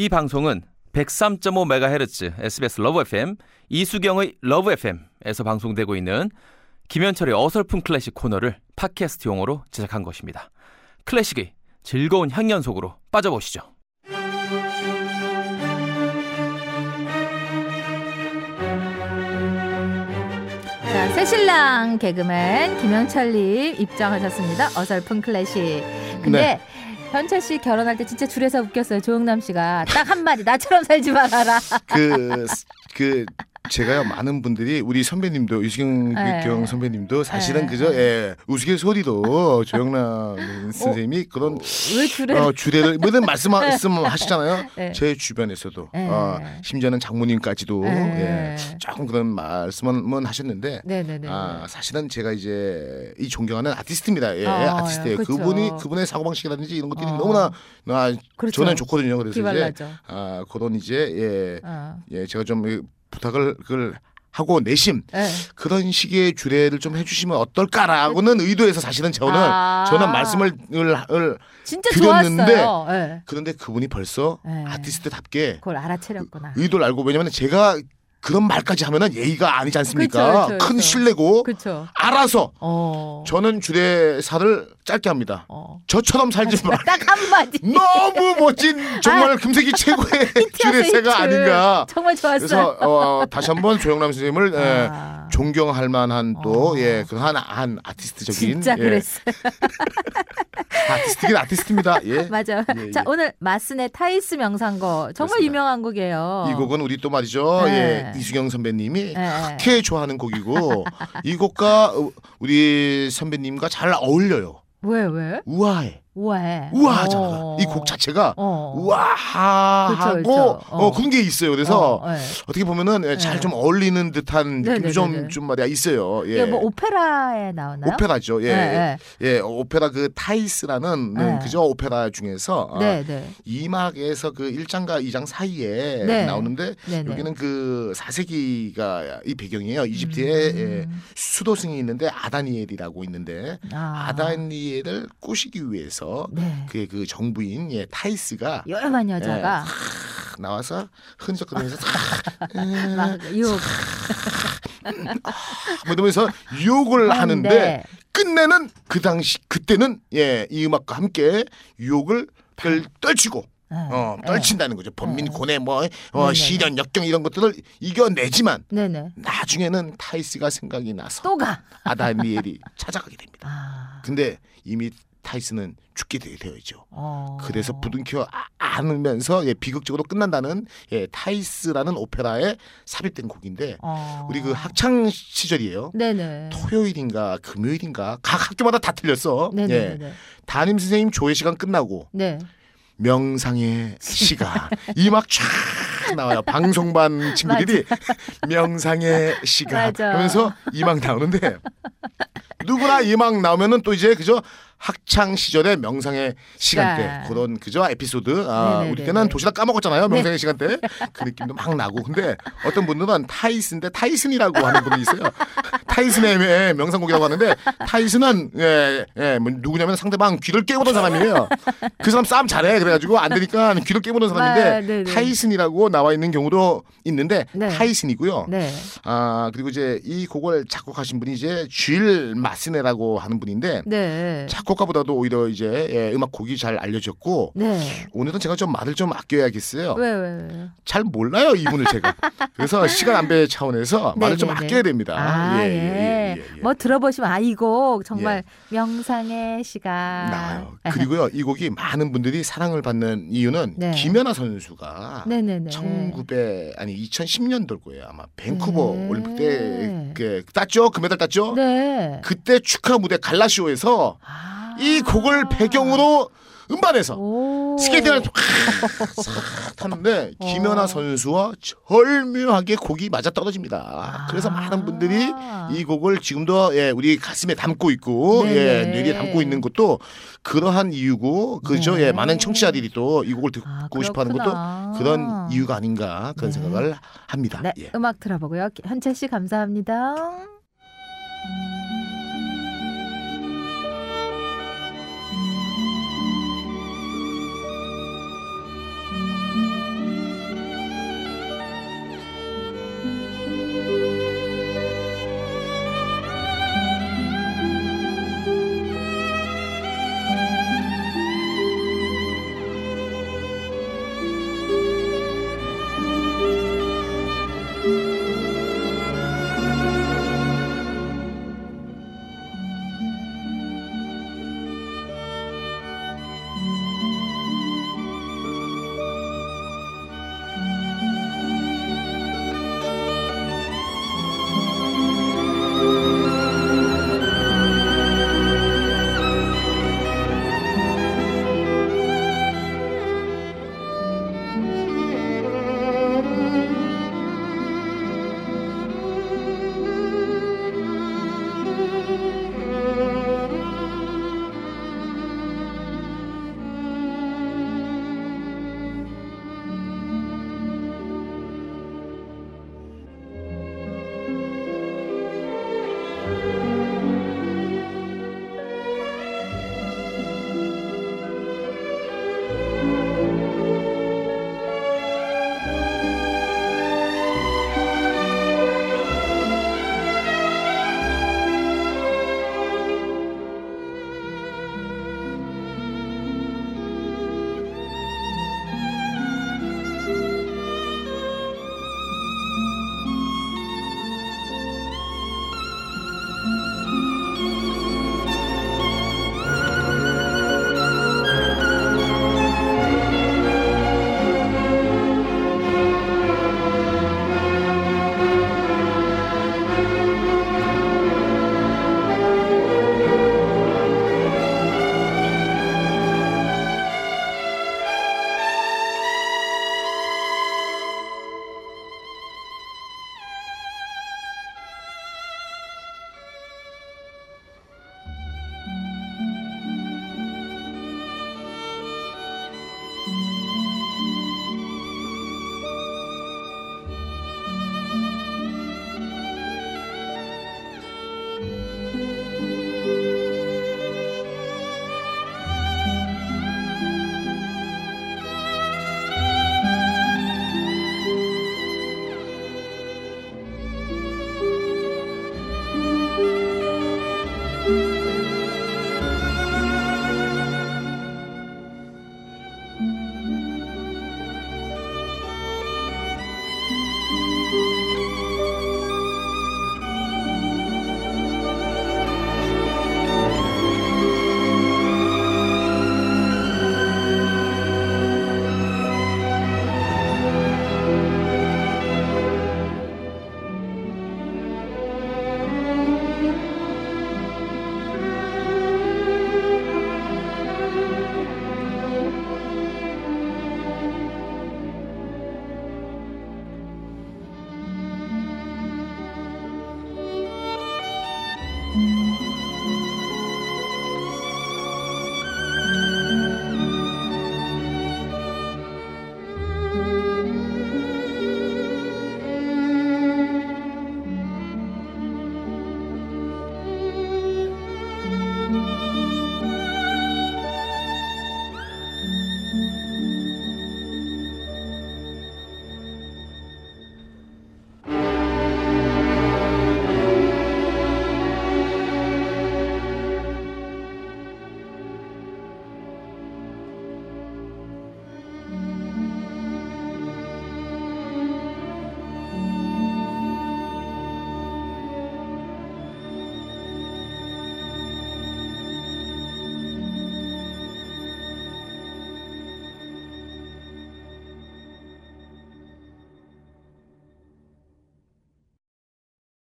이 방송은 103.5MHz SBS 러브 FM 이숙영의 러브 FM에서 방송되고 있는 김현철의 어설픈 클래식 코너를 팟캐스트 용으로 제작한 것입니다. 클래식의 즐거운 향연 속으로 빠져보시죠. 자, 새신랑 개그맨 김현철님 입장하셨습니다. 어설픈 클래식. 근데 네. 현철 씨 결혼할 때 진짜 줄에서 웃겼어요. 조영남 씨가 딱 한마디 나처럼 살지 말아라. 그, 그, 제가요, 많은 분들이, 우리 선배님도, 유승경 네. 경 선배님도 사실은 네. 그저, 예, 우스갯소리로 조영남 선생님이 그런, 왜 줄에 어, 주례를, 뭐든 말씀, 말씀하시잖아요. 네. 제 주변에서도, 네. 어, 심지어는 장모님까지도, 네. 예, 조금 그런 말씀은 하셨는데. 아, 사실은 제가 이제 이 존경하는 아티스트입니다. 예, 어, 아티스트예요. 그쵸. 그분이 그분의 사고방식이라든지 이런 것들이 어. 너무나 아, 그렇죠. 저는 좋거든요. 그래서 이제 기발나죠. 아, 그런 이제 예, 어. 예, 제가 좀 이, 부탁을 그걸 하고 내심 네. 그런 식의 주례를 좀 해주시면 어떨까라고는 의도해서 사실은 저는 아. 저는 말씀을 을, 을 진짜 드렸는데. 네. 그런데 그분이 벌써 네. 아티스트답게 그걸 알아채렸구나. 의도를 알고 왜냐면 제가 그런 말까지 하면은 예의가 아니지 않습니까? 그쵸, 그쵸, 큰 그쵸. 실례고. 알아서 어. 저는 주례사를 짧게 합니다. 어. 저처럼 살지 마. 딱 한마디. 너무 멋진 정말 금세기 최고의 주례사가. 아닌가. 정말 좋았어요. 그래서 어, 다시 한번 조영남 선생님을 예, 아. 존경할 만한 또 어. 예, 그한 한 아티스트적인 진짜 예, 그랬어요. 아티스트긴 아티스트입니다. 예. 맞아. 예, 자 예. 오늘 마스네 타이스 명상곡 정말 그렇습니다. 유명한 곡이에요. 이 곡은 우리 또 말이죠. 네. 예, 이숙영 선배님이 네. 그렇게 좋아하는 곡이고 이 곡과 어, 우리 선배님과 잘 어울려요. 왜 왜? 우아해. 우아해. 우아하잖아. 어. 이곡 자체가 어. 우아하고 그쵸, 그쵸. 어. 어. 그런 게 있어요. 그래서 어, 네. 어떻게 보면은 네. 잘좀 어울리는 듯한 느낌이 네네네네. 좀, 좀 말이야 있어요. 예. 이게 뭐 오페라에 나오나요? 오페라죠. 예. 네, 네. 예, 오페라 그 타이스라는 네. 그저 오페라 중에서 아, 네, 네. 2막에서 그 1장과 2장 사이에 네. 나오는데 네, 네. 여기는 그 4세기가 이 배경이에요. 이집트에 예, 음. 수도승이 있는데 아다니엘이라고 있는데 아. 아다니엘을 꼬시기 위해서 네. 그의 그 정부인 예, 타이스가 요염한 여자가 탁 나와서 흔적거리면서 막 유혹 뭐 이러면서 유혹을 하는데 하는데 끝내는 그 당시 그때는 예, 이 음악과 함께 유혹을 들 떨치고 네. 어, 네. 떨친다는 거죠. 범민 네. 고뇌 뭐. 어, 시련 역경 이런 것들을 이겨내지만 네네. 나중에는 타이스가 생각이 나서 또 가. 아타나엘이 찾아가게 됩니다. 아. 근데 이미 타이스는 죽게 되- 되어 있죠. 어. 그래서 부둥켜 아- 안으면서 예, 비극적으로 끝난다는 예, 타이스라는 오페라에 삽입된 곡인데 어. 우리 그 학창 시절이에요. 네네. 토요일인가 금요일인가 각 학교마다 다 틀렸어. 예. 네네네. 담임 선생님 조회 시간 끝나고 네. 명상의 시간 이 막 쫙 나와요. 방송반 친구들이 명상의 시간. 하면서 이막 나오는데 누구나 이막 나오면은 또 이제 그저 학창 시절의 명상의 시간대 시간. 그런 그저 에피소드 아, 네네네네. 우리 때는 도시락 까먹었잖아요 네. 명상의 시간대 그 느낌도 막 나고 근데 어떤 분들은 타이슨데 타이슨이라고 하는 분이 있어요 타이슨의 명상곡이라고 하는데 타이슨은 예, 예, 뭐 누구냐면 상대방 귀를 깨우던 사람이에요 그 사람 싸움 잘해 그래가지고 안 되니까 귀를 깨우는 아, 사람인데 네네. 타이슨이라고 나와 있는 경우도 있는데 네. 타이슨이고요 네. 아 그리고 이제 이 곡을 작곡하신 분이 이제 쥘 마스네라고 하는 분인데 네. 작곡 가보다도 오히려 이제 예, 음악 곡이 잘 알려졌고 네. 오늘은 제가 좀 말을 좀 아껴야겠어요. 왜, 왜, 왜? 잘 몰라요 이분을 제가. 그래서 시간 안배 차원에서 말을 좀 네네네. 아껴야 됩니다. 아, 예. 뭐 들어보시면 아, 이 곡 정말 명상의 시간. 나와요. 그리고요 이 곡이 많은 분들이 사랑을 받는 이유는 네. 김연아 선수가 네네네. 1900 아니 2010년도일 거예요 아마 밴쿠버 네. 올림픽 때 그, 땄죠 금메달 땄죠. 네. 그때 축하 무대 갈라쇼에서 아. 이 곡을 배경으로 음반에서 오. 스케이팅을 싹 타는데 어. 김연아 선수와 절묘하게 곡이 맞아 떨어집니다. 아. 그래서 많은 분들이 이 곡을 지금도 예, 우리 가슴에 담고 있고 네네. 예, 뇌리에 담고 있는 것도 그러한 이유고 그죠? 네. 예, 많은 청취자들이 또 이 곡을 듣고 아, 싶어하는 것도 그렇구나. 그런 이유가 아닌가 그런 네. 생각을 합니다. 네, 예. 음악 들어보고요. 현철 씨 감사합니다.